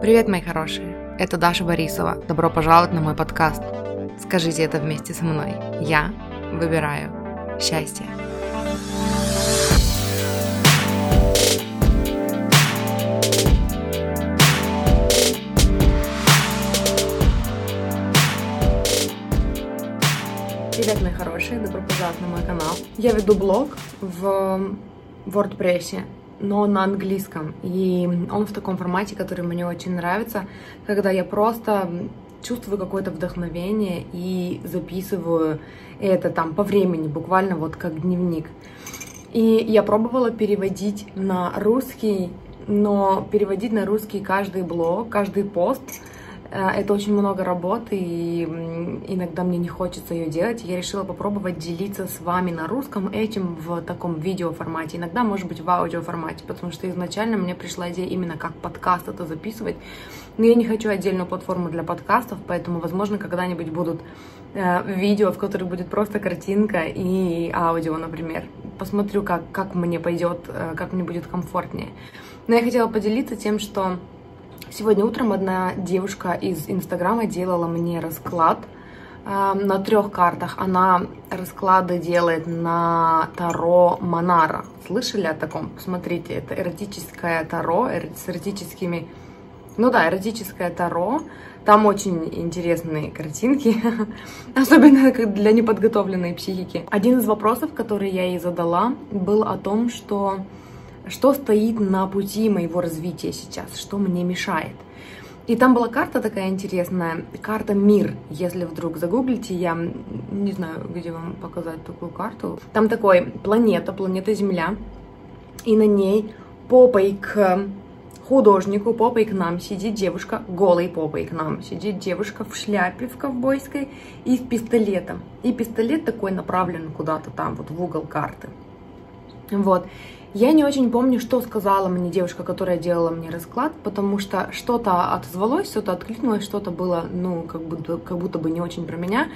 Привет, мои хорошие! Это Даша Борисова. Добро пожаловать на мой подкаст. Скажите это вместе со мной. Я выбираю счастье. Привет, мои хорошие! Добро пожаловать на мой канал. Я веду блог в WordPress но на английском. И он в таком формате, который мне очень нравится, когда я просто чувствую какое-то вдохновение и записываю это там по времени, буквально вот как дневник. И я пробовала переводить на русский, но переводить на русский каждый блог, каждый пост — это очень много работы, и иногда мне не хочется ее делать. Я решила попробовать делиться с вами на русском этим в таком видео формате, иногда, может быть, в аудио формате, потому что изначально мне пришла идея именно как подкаст это записывать. Но я не хочу отдельную платформу для подкастов, поэтому, возможно, когда-нибудь будут э, видео, в которых будет просто картинка и аудио, например. Посмотрю, как, как мне пойдет, э, как мне будет комфортнее. Но я хотела поделиться тем, что Сегодня утром одна девушка из Инстаграма делала мне расклад э, на трех картах. Она расклады делает на Таро Монара. Слышали о таком? Посмотрите, это эротическое Таро с эротическими... Ну да, эротическое Таро. Там очень интересные картинки, особенно для неподготовленной психики. Один из вопросов, который я ей задала, был о том, что что стоит на пути моего развития сейчас, что мне мешает. И там была карта такая интересная, карта Мир. Если вдруг загуглите, я не знаю, где вам показать такую карту. Там такой планета, планета Земля, и на ней попой к художнику, попой к нам сидит девушка, голой попой к нам сидит девушка в шляпе в ковбойской и с пистолетом. И пистолет такой направлен куда-то там, вот в угол карты. Вот. Я не очень помню, что сказала мне девушка, которая делала мне расклад, потому что что-то отозвалось, что-то откликнулось, что-то было, ну, как будто, как будто бы не очень про меня.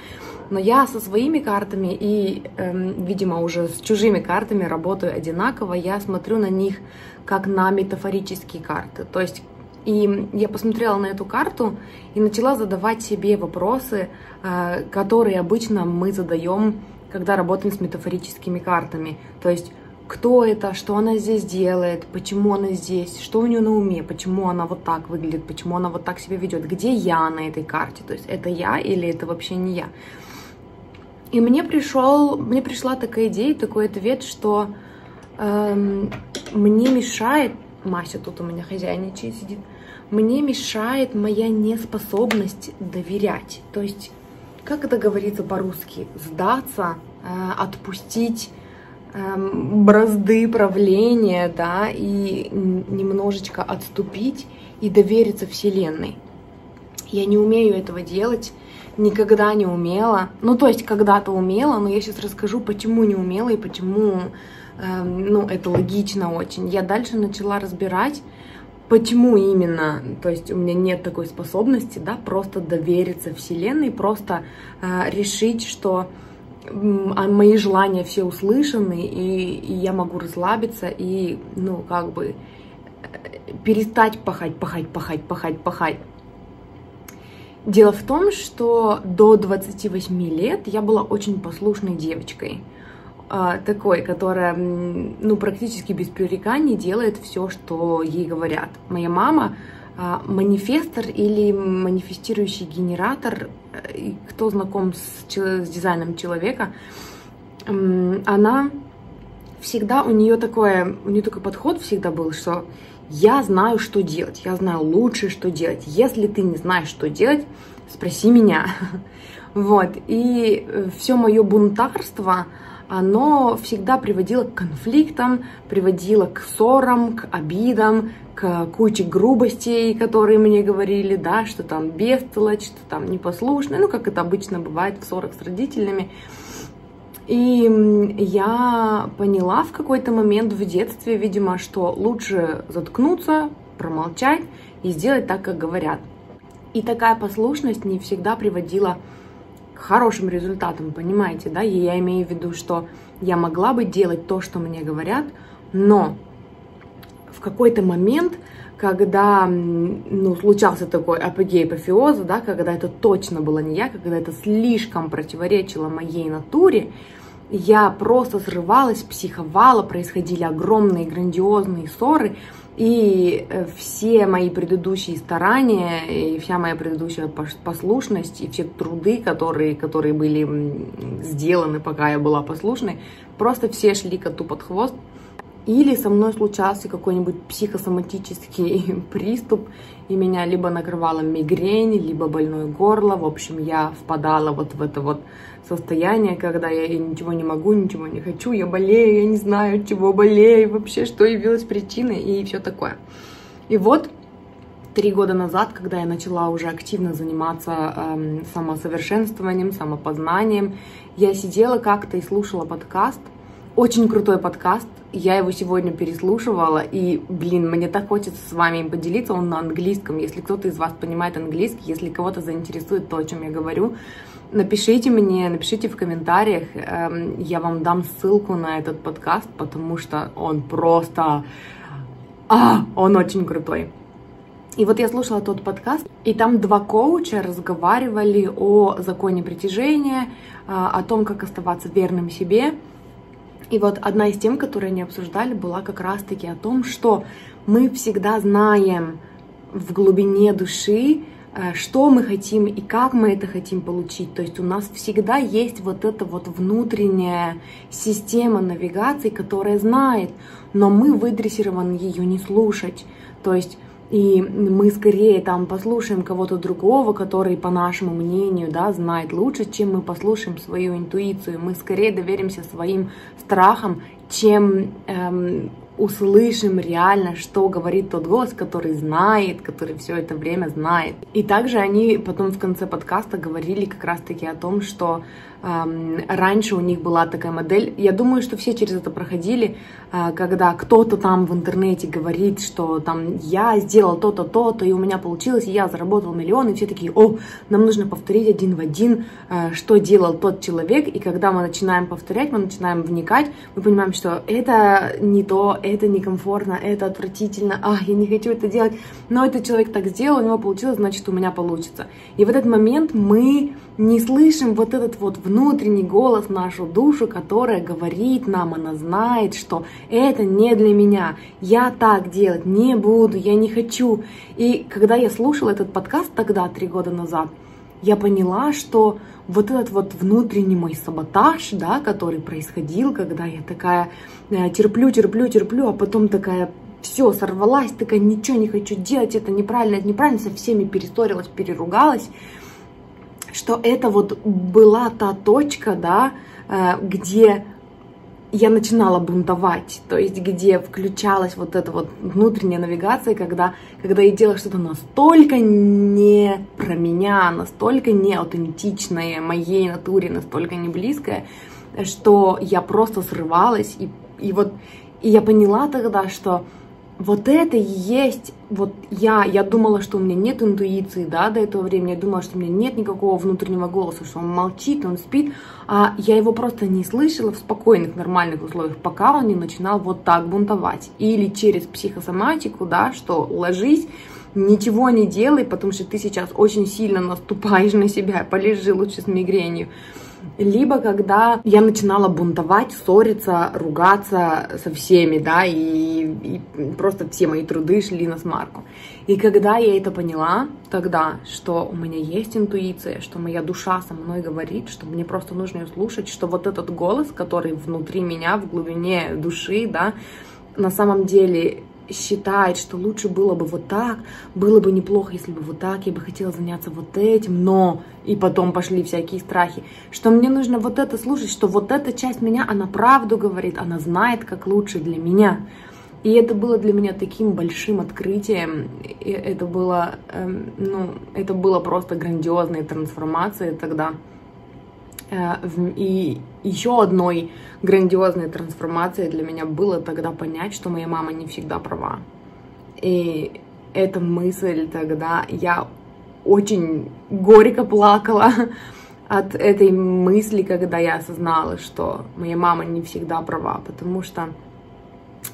Но я со своими картами и, эм, видимо, уже с чужими картами работаю одинаково. Я смотрю на них как на метафорические карты. То есть и я посмотрела на эту карту и начала задавать себе вопросы, э, которые обычно мы задаем, когда работаем с метафорическими картами. То есть кто это, что она здесь делает, почему она здесь, что у нее на уме, почему она вот так выглядит, почему она вот так себя ведет, где я на этой карте, то есть это я или это вообще не я. И мне пришел, мне пришла такая идея, такой ответ, что эм, мне мешает, Мася тут у меня хозяйничает сидит, мне мешает моя неспособность доверять. То есть, как это говорится по-русски, сдаться, э, отпустить бразды правления, да, и немножечко отступить и довериться Вселенной. Я не умею этого делать, никогда не умела. Ну, то есть когда-то умела, но я сейчас расскажу, почему не умела и почему, э, ну, это логично очень. Я дальше начала разбирать, почему именно, то есть у меня нет такой способности, да, просто довериться Вселенной, просто э, решить, что мои желания все услышаны, и, я могу расслабиться и, ну, как бы э, перестать пахать, пахать, пахать, пахать, пахать. Дело в том, что до 28 лет я была очень послушной девочкой. А, такой, которая, ну, практически без пререканий делает все, что ей говорят. Моя мама а, манифестор или манифестирующий генератор, кто знаком с, с дизайном человека, она всегда, у нее такое, у нее такой подход всегда был, что я знаю, что делать, я знаю лучше, что делать. Если ты не знаешь, что делать, спроси меня. Вот, и все мое бунтарство, оно всегда приводило к конфликтам, приводило к ссорам, к обидам, к куче грубостей, которые мне говорили, да, что там бестолочь, что там непослушная, ну, как это обычно бывает в ссорах с родителями. И я поняла в какой-то момент в детстве, видимо, что лучше заткнуться, промолчать и сделать так, как говорят. И такая послушность не всегда приводила к хорошим результатам, понимаете, да? И я имею в виду, что я могла бы делать то, что мне говорят, но в какой-то момент, когда ну, случался такой апогей апофеоза, да, когда это точно было не я, когда это слишком противоречило моей натуре, я просто срывалась, психовала, происходили огромные грандиозные ссоры, и э, все мои предыдущие старания, и вся моя предыдущая послушность, и все труды, которые, которые были сделаны, пока я была послушной, просто все шли коту под хвост. Или со мной случался какой-нибудь психосоматический приступ, и меня либо накрывала мигрень, либо больное горло. В общем, я впадала вот в это вот состояние, когда я, ничего не могу, ничего не хочу, я болею, я не знаю, чего болею, вообще, что явилось причиной и все такое. И вот три года назад, когда я начала уже активно заниматься эм, самосовершенствованием, самопознанием, я сидела как-то и слушала подкаст, очень крутой подкаст, я его сегодня переслушивала, и, блин, мне так хочется с вами им поделиться, он на английском, если кто-то из вас понимает английский, если кого-то заинтересует то, о чем я говорю, Напишите мне, напишите в комментариях, эм, я вам дам ссылку на этот подкаст, потому что он просто... А, он очень крутой. И вот я слушала тот подкаст, и там два коуча разговаривали о законе притяжения, а, о том, как оставаться верным себе. И вот одна из тем, которые они обсуждали, была как раз-таки о том, что мы всегда знаем в глубине души, Э, что мы хотим и как мы это хотим получить. То есть у нас всегда есть вот эта вот внутренняя система навигации, которая знает, но мы выдрессированы ее не слушать. То есть и мы скорее там послушаем кого-то другого, который, по нашему мнению, да, знает лучше, чем мы послушаем свою интуицию. Мы скорее доверимся своим страхам, чем эм, услышим реально, что говорит тот голос, который знает, который все это время знает. И также они потом в конце подкаста говорили как раз-таки о том, что эм, раньше у них была такая модель. Я думаю, что все через это проходили, когда кто-то там в интернете говорит, что там я сделал то-то, то-то, и у меня получилось, и я заработал миллион, и все такие, о, нам нужно повторить один в один, э, что делал тот человек. И когда мы начинаем повторять, мы начинаем вникать, мы понимаем, что это не то, это некомфортно, это отвратительно, а, я не хочу это делать, но этот человек так сделал, у него получилось, значит, у меня получится. И в этот момент мы не слышим вот этот вот внутренний голос нашу душу, которая говорит нам, она знает, что это не для меня, я так делать не буду, я не хочу. И когда я слушала этот подкаст тогда, три года назад, я поняла, что вот этот вот внутренний мой саботаж, да, который происходил, когда я такая э, терплю, терплю, терплю, а потом такая все, сорвалась, такая, ничего не хочу делать, это неправильно, это неправильно, со всеми перессорилась, переругалась, что это вот была та точка, да, э, где я начинала бунтовать, то есть где включалась вот эта вот внутренняя навигация, когда, когда я делала что-то настолько не про меня, настолько не аутентичное моей натуре, настолько не близкое, что я просто срывалась, и, и вот и я поняла тогда, что вот это и есть, вот я, я думала, что у меня нет интуиции, да, до этого времени, я думала, что у меня нет никакого внутреннего голоса, что он молчит, он спит, а я его просто не слышала в спокойных, нормальных условиях, пока он не начинал вот так бунтовать. Или через психосоматику, да, что ложись, ничего не делай, потому что ты сейчас очень сильно наступаешь на себя, полежи лучше с мигренью либо когда я начинала бунтовать, ссориться, ругаться со всеми, да, и, и просто все мои труды шли на смарку. И когда я это поняла, тогда, что у меня есть интуиция, что моя душа со мной говорит, что мне просто нужно ее слушать, что вот этот голос, который внутри меня, в глубине души, да, на самом деле считает, что лучше было бы вот так, было бы неплохо, если бы вот так, я бы хотела заняться вот этим, но... И потом пошли всякие страхи, что мне нужно вот это слушать, что вот эта часть меня, она правду говорит, она знает, как лучше для меня. И это было для меня таким большим открытием, и это было, эм, ну, это было просто грандиозной трансформацией тогда. Э, и еще одной грандиозной трансформацией для меня было тогда понять, что моя мама не всегда права. И эта мысль тогда, я очень горько плакала от этой мысли, когда я осознала, что моя мама не всегда права, потому что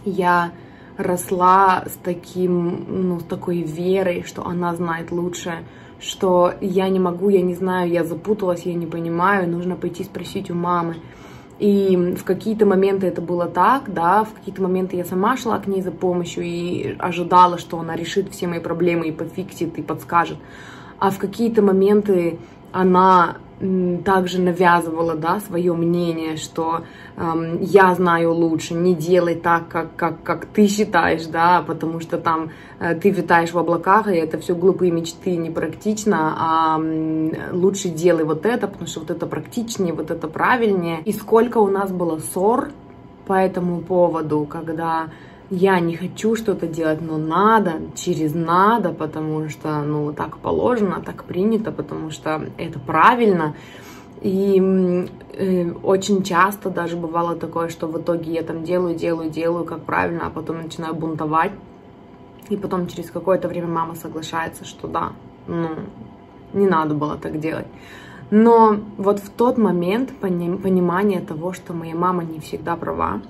я росла с таким, ну, с такой верой, что она знает лучше, что я не могу, я не знаю, я запуталась, я не понимаю, нужно пойти спросить у мамы. И в какие-то моменты это было так, да, в какие-то моменты я сама шла к ней за помощью и ожидала, что она решит все мои проблемы и пофиксит, и подскажет. А в какие-то моменты она также навязывала, да, свое мнение, что эм, я знаю лучше, не делай так, как, как, как ты считаешь, да, потому что там э, ты витаешь в облаках, и это все глупые мечты, непрактично, а э, лучше делай вот это, потому что вот это практичнее, вот это правильнее. И сколько у нас было ссор по этому поводу, когда я не хочу что-то делать, но надо, через надо, потому что, ну, так положено, так принято, потому что это правильно. И э, очень часто даже бывало такое, что в итоге я там делаю, делаю, делаю, как правильно, а потом начинаю бунтовать. И потом через какое-то время мама соглашается, что да, ну, не надо было так делать. Но вот в тот момент понимание того, что моя мама не всегда права,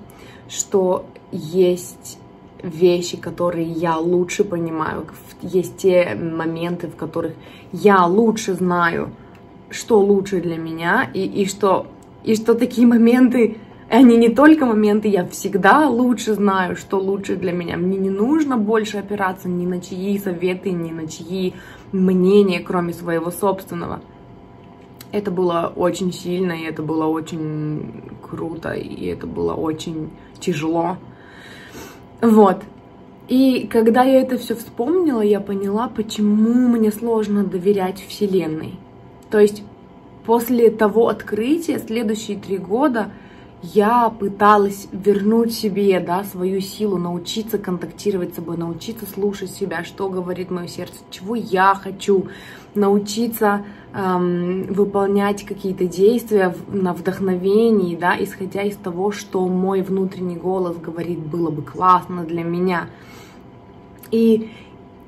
что есть вещи, которые я лучше понимаю, есть те моменты, в которых я лучше знаю, что лучше для меня, и, и, что, и что такие моменты, они не только моменты, я всегда лучше знаю, что лучше для меня. Мне не нужно больше опираться ни на чьи советы, ни на чьи мнения, кроме своего собственного. Это было очень сильно, и это было очень круто, и это было очень тяжело. Вот. И когда я это все вспомнила, я поняла, почему мне сложно доверять Вселенной. То есть после того открытия, следующие три года, я пыталась вернуть себе да, свою силу, научиться контактировать с собой, научиться слушать себя, что говорит мое сердце, чего я хочу, научиться эм, выполнять какие-то действия на вдохновении, да, исходя из того, что мой внутренний голос говорит, было бы классно для меня.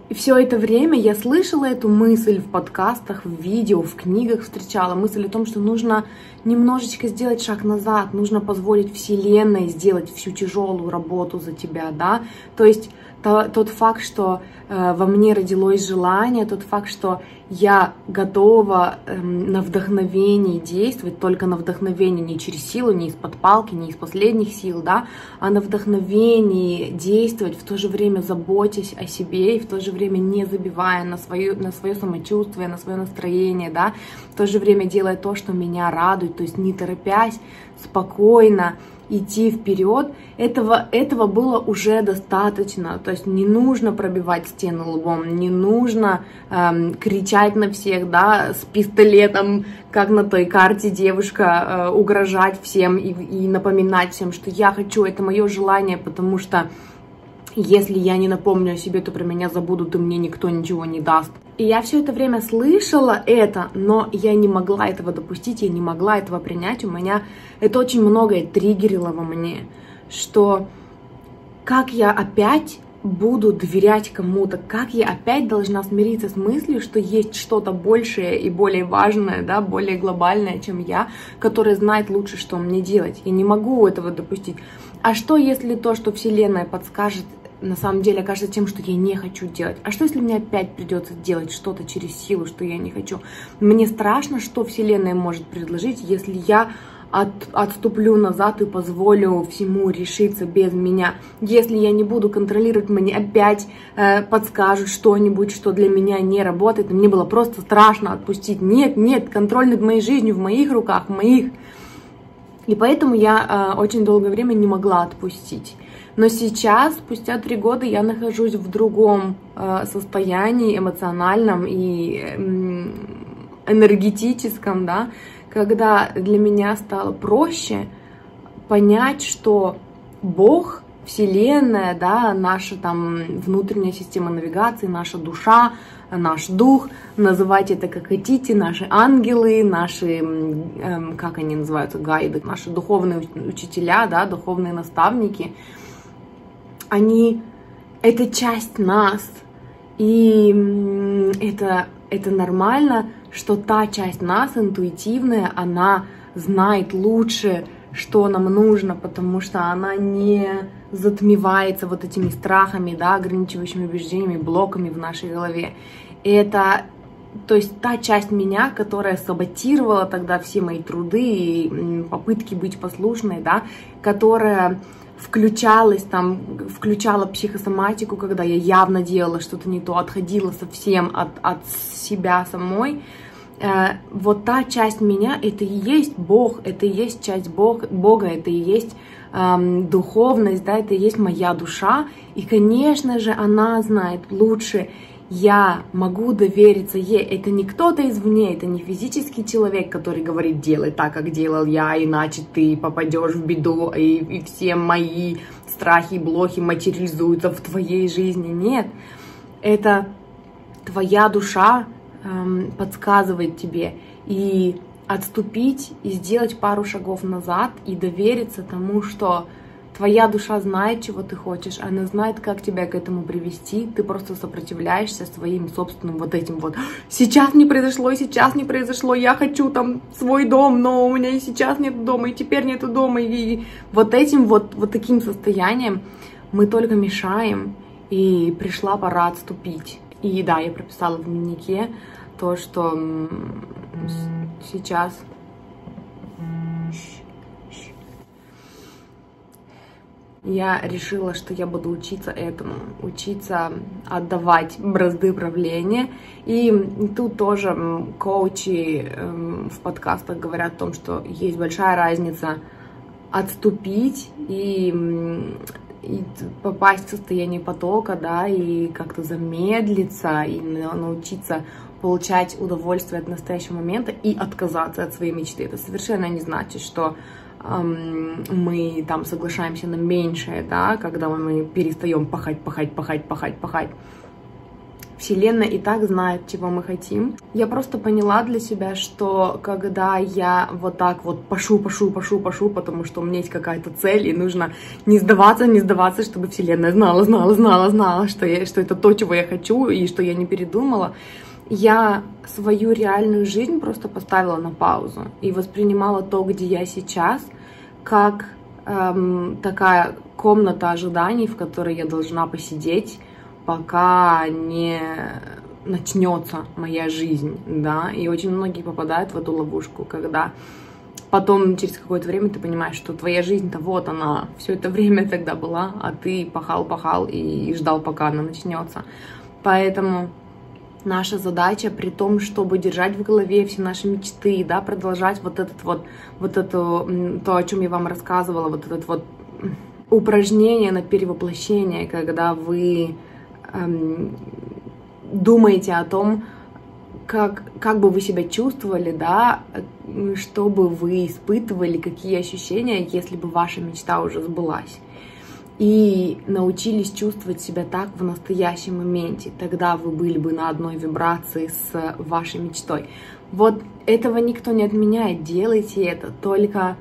И все это время я слышала эту мысль в подкастах, в видео, в книгах встречала. Мысль о том, что нужно немножечко сделать шаг назад, нужно позволить Вселенной сделать всю тяжелую работу за тебя, да, то есть то, тот факт, что э, во мне родилось желание, тот факт, что я готова э, на вдохновении действовать, только на вдохновении, не через силу, не из-под палки, не из последних сил, да, а на вдохновении действовать, в то же время заботясь о себе и в то же время не забивая на, свою, на свое самочувствие, на свое настроение, да, в то же время делая то, что меня радует, то есть не торопясь, спокойно, идти вперед, этого, этого было уже достаточно. То есть не нужно пробивать стену лбом, не нужно эм, кричать на всех, да, с пистолетом, как на той карте девушка, э, угрожать всем и, и напоминать всем, что я хочу, это мое желание, потому что если я не напомню о себе, то про меня забудут, и мне никто ничего не даст. И я все это время слышала это, но я не могла этого допустить, я не могла этого принять. У меня это очень многое триггерило во мне, что как я опять буду доверять кому-то, как я опять должна смириться с мыслью, что есть что-то большее и более важное, да, более глобальное, чем я, которое знает лучше, что мне делать. Я не могу этого допустить. А что, если то, что Вселенная подскажет, на самом деле окажется тем, что я не хочу делать. А что, если мне опять придется делать что-то через силу, что я не хочу? Мне страшно, что Вселенная может предложить, если я от, отступлю назад и позволю всему решиться без меня. Если я не буду контролировать, мне опять э, подскажут что-нибудь, что для меня не работает. Мне было просто страшно отпустить. Нет, нет, контроль над моей жизнью в моих руках, в моих. И поэтому я э, очень долгое время не могла отпустить. Но сейчас, спустя три года, я нахожусь в другом э, состоянии эмоциональном и энергетическом, да, когда для меня стало проще понять, что Бог, Вселенная, да, наша там внутренняя система навигации, наша душа, наш дух, называть это как хотите, наши ангелы, наши, эм, как они называются, гайды, наши духовные учителя, да, духовные наставники – они это часть нас. И это, это нормально, что та часть нас, интуитивная, она знает лучше, что нам нужно, потому что она не затмевается вот этими страхами, да, ограничивающими убеждениями, блоками в нашей голове. И это, то есть та часть меня, которая саботировала тогда все мои труды и попытки быть послушной, да, которая включалась там, включала психосоматику, когда я явно делала что-то не то, отходила совсем от, от себя самой, э, вот та часть меня, это и есть Бог, это и есть часть Бог, Бога, это и есть эм, духовность, да, это и есть моя душа, и, конечно же, она знает лучше, я могу довериться ей. Это не кто-то извне, это не физический человек, который говорит, делай так, как делал я, иначе ты попадешь в беду, и, и все мои страхи и блохи материализуются в твоей жизни. Нет, это твоя душа эм, подсказывает тебе. И отступить и сделать пару шагов назад и довериться тому, что Твоя душа знает, чего ты хочешь, она знает, как тебя к этому привести, ты просто сопротивляешься своим собственным вот этим вот «сейчас не произошло, сейчас не произошло, я хочу там свой дом, но у меня и сейчас нет дома, и теперь нету дома», и вот этим вот, вот таким состоянием мы только мешаем, и пришла пора отступить. И да, я прописала в дневнике то, что сейчас я решила, что я буду учиться этому, учиться отдавать бразды правления. И тут тоже коучи эм, в подкастах говорят о том, что есть большая разница отступить и, и попасть в состояние потока, да, и как-то замедлиться, и научиться получать удовольствие от настоящего момента и отказаться от своей мечты. Это совершенно не значит, что мы там соглашаемся на меньшее, да, когда мы перестаем пахать, пахать, пахать, пахать, пахать. Вселенная и так знает, чего мы хотим. Я просто поняла для себя, что когда я вот так вот пашу, пашу, пашу, пашу, потому что у меня есть какая-то цель, и нужно не сдаваться, не сдаваться, чтобы Вселенная знала, знала, знала, знала, что, я, что это то, чего я хочу, и что я не передумала, я свою реальную жизнь просто поставила на паузу и воспринимала то, где я сейчас, как эм, такая комната ожиданий, в которой я должна посидеть, пока не начнется моя жизнь, да, и очень многие попадают в эту ловушку, когда потом через какое-то время ты понимаешь, что твоя жизнь-то вот она, все это время тогда была, а ты пахал-пахал и ждал, пока она начнется. Поэтому наша задача, при том, чтобы держать в голове все наши мечты, да, продолжать вот этот вот, вот это, то, о чем я вам рассказывала, вот этот вот упражнение на перевоплощение, когда вы эм, думаете о том, как, как бы вы себя чувствовали, да, что бы вы испытывали, какие ощущения, если бы ваша мечта уже сбылась и научились чувствовать себя так в настоящем моменте. Тогда вы были бы на одной вибрации с вашей мечтой. Вот этого никто не отменяет. Делайте это. Только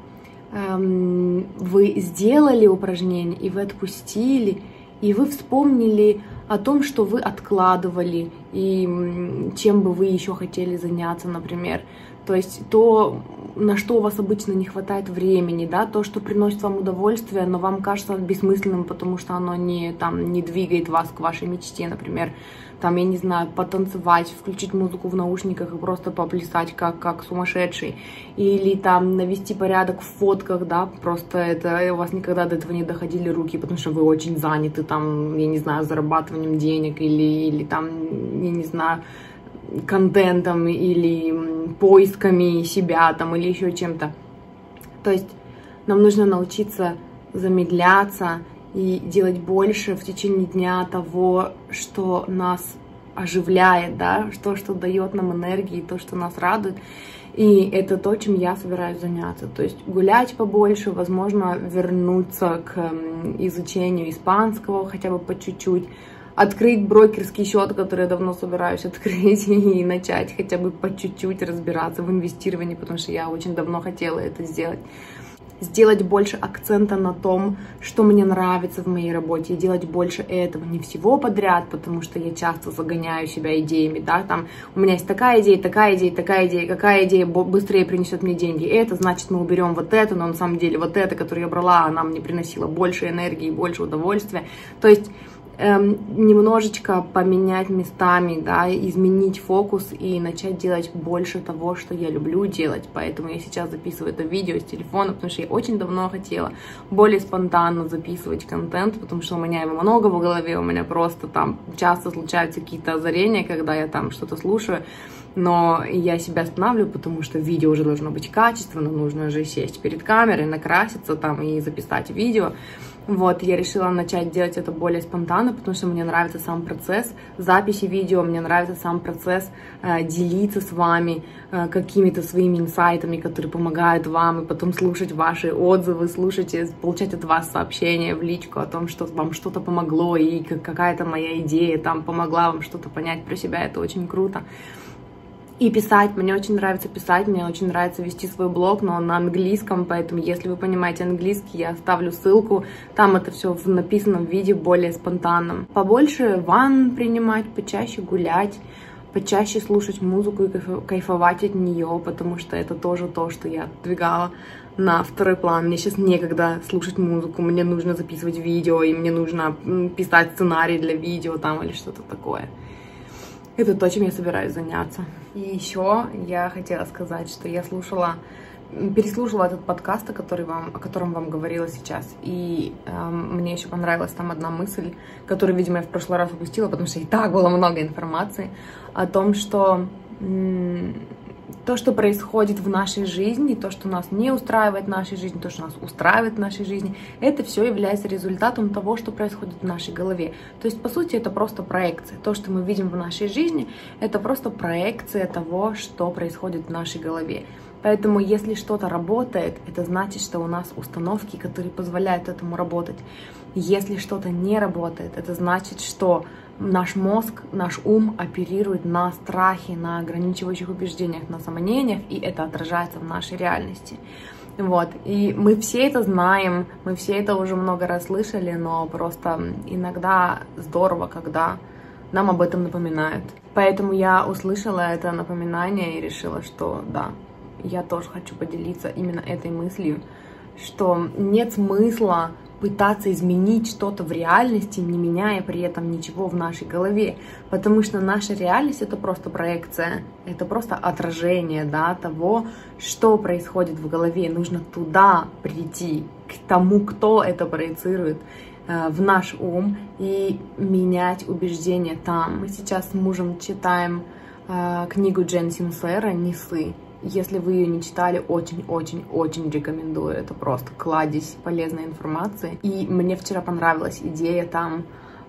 эм, вы сделали упражнение, и вы отпустили, и вы вспомнили о том, что вы откладывали, и чем бы вы еще хотели заняться, например. То есть то, на что у вас обычно не хватает времени, да, то, что приносит вам удовольствие, но вам кажется бессмысленным, потому что оно не, там, не двигает вас к вашей мечте, например, там, я не знаю, потанцевать, включить музыку в наушниках и просто поплясать как, как сумасшедший, или там навести порядок в фотках, да, просто это, у вас никогда до этого не доходили руки, потому что вы очень заняты, там, я не знаю, зарабатыванием денег, или, или там, я не знаю, контентом или поисками себя там или еще чем-то. То есть нам нужно научиться замедляться и делать больше в течение дня того, что нас оживляет, да, что, что дает нам энергии, то, что нас радует. И это то, чем я собираюсь заняться. То есть гулять побольше, возможно, вернуться к изучению испанского хотя бы по чуть-чуть, открыть брокерский счет, который я давно собираюсь открыть, и начать хотя бы по чуть-чуть разбираться в инвестировании, потому что я очень давно хотела это сделать. сделать больше акцента на том, что мне нравится в моей работе, и делать больше этого, не всего подряд, потому что я часто загоняю себя идеями, да, там, у меня есть такая идея, такая идея, такая идея, какая идея быстрее принесет мне деньги, это, значит, мы уберем вот это, но на самом деле вот это, которое я брала, она мне приносила больше энергии, больше удовольствия, то есть эм, немножечко поменять местами, да, изменить фокус и начать делать больше того, что я люблю делать. Поэтому я сейчас записываю это видео с телефона, потому что я очень давно хотела более спонтанно записывать контент, потому что у меня его много в голове, у меня просто там часто случаются какие-то озарения, когда я там что-то слушаю, но я себя останавливаю, потому что видео уже должно быть качественно, нужно же сесть перед камерой, накраситься там и записать видео. Вот, я решила начать делать это более спонтанно, потому что мне нравится сам процесс записи видео, мне нравится сам процесс э, делиться с вами э, какими-то своими инсайтами, которые помогают вам, и потом слушать ваши отзывы, слушать, получать от вас сообщения в личку о том, что вам что-то помогло, и какая-то моя идея там помогла вам что-то понять про себя, это очень круто и писать. Мне очень нравится писать, мне очень нравится вести свой блог, но он на английском, поэтому если вы понимаете английский, я оставлю ссылку. Там это все в написанном виде, более спонтанном. Побольше ванн принимать, почаще гулять, почаще слушать музыку и кайфовать от нее, потому что это тоже то, что я двигала на второй план. Мне сейчас некогда слушать музыку, мне нужно записывать видео, и мне нужно писать сценарий для видео там или что-то такое. Это то, чем я собираюсь заняться. И еще я хотела сказать, что я слушала, переслушала этот подкаст, о, который вам, о котором вам говорила сейчас. И э, мне еще понравилась там одна мысль, которую, видимо, я в прошлый раз упустила, потому что и так было много информации о том, что то, что происходит в нашей жизни, то, что нас не устраивает в нашей жизни, то, что нас устраивает в нашей жизни, это все является результатом того, что происходит в нашей голове. То есть, по сути, это просто проекция. То, что мы видим в нашей жизни, это просто проекция того, что происходит в нашей голове. Поэтому, если что-то работает, это значит, что у нас установки, которые позволяют этому работать. Если что-то не работает, это значит, что наш мозг, наш ум оперирует на страхе, на ограничивающих убеждениях, на сомнениях, и это отражается в нашей реальности. Вот, и мы все это знаем, мы все это уже много раз слышали, но просто иногда здорово, когда нам об этом напоминают. Поэтому я услышала это напоминание и решила, что да, я тоже хочу поделиться именно этой мыслью, что нет смысла пытаться изменить что-то в реальности, не меняя при этом ничего в нашей голове. Потому что наша реальность это просто проекция, это просто отражение да, того, что происходит в голове. Нужно туда прийти, к тому, кто это проецирует э, в наш ум и менять убеждения там. Мы сейчас с мужем читаем э, книгу Джен Синсера «Несы», если вы ее не читали, очень-очень-очень рекомендую. Это просто кладезь полезной информации. И мне вчера понравилась идея там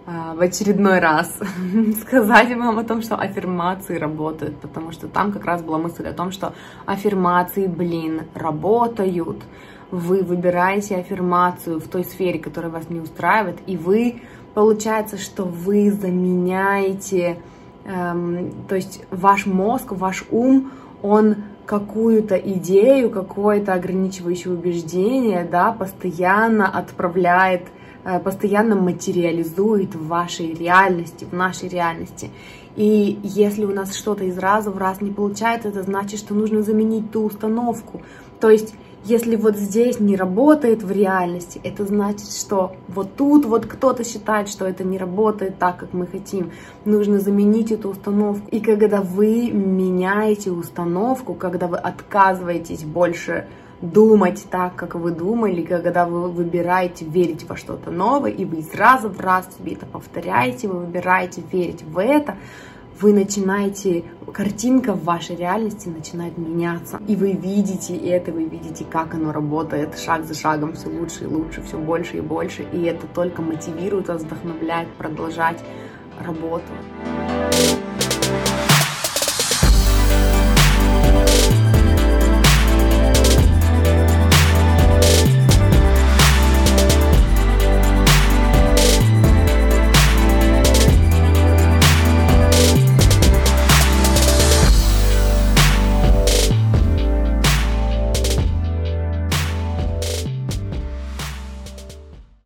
э, в очередной раз сказать вам о том, что аффирмации работают, потому что там как раз была мысль о том, что аффирмации, блин, работают. Вы выбираете аффирмацию в той сфере, которая вас не устраивает, и вы, получается, что вы заменяете, эм, то есть ваш мозг, ваш ум, он какую-то идею, какое-то ограничивающее убеждение, да, постоянно отправляет, э, постоянно материализует в вашей реальности, в нашей реальности. И если у нас что-то из раза в раз не получается, это значит, что нужно заменить ту установку. То есть если вот здесь не работает в реальности, это значит, что вот тут вот кто-то считает, что это не работает так, как мы хотим. Нужно заменить эту установку. И когда вы меняете установку, когда вы отказываетесь больше думать так, как вы думали, когда вы выбираете верить во что-то новое, и вы сразу в раз себе это повторяете, вы выбираете верить в это, вы начинаете, картинка в вашей реальности начинает меняться. И вы видите это, вы видите, как оно работает шаг за шагом, все лучше и лучше, все больше и больше. И это только мотивирует вас, вдохновляет продолжать работу.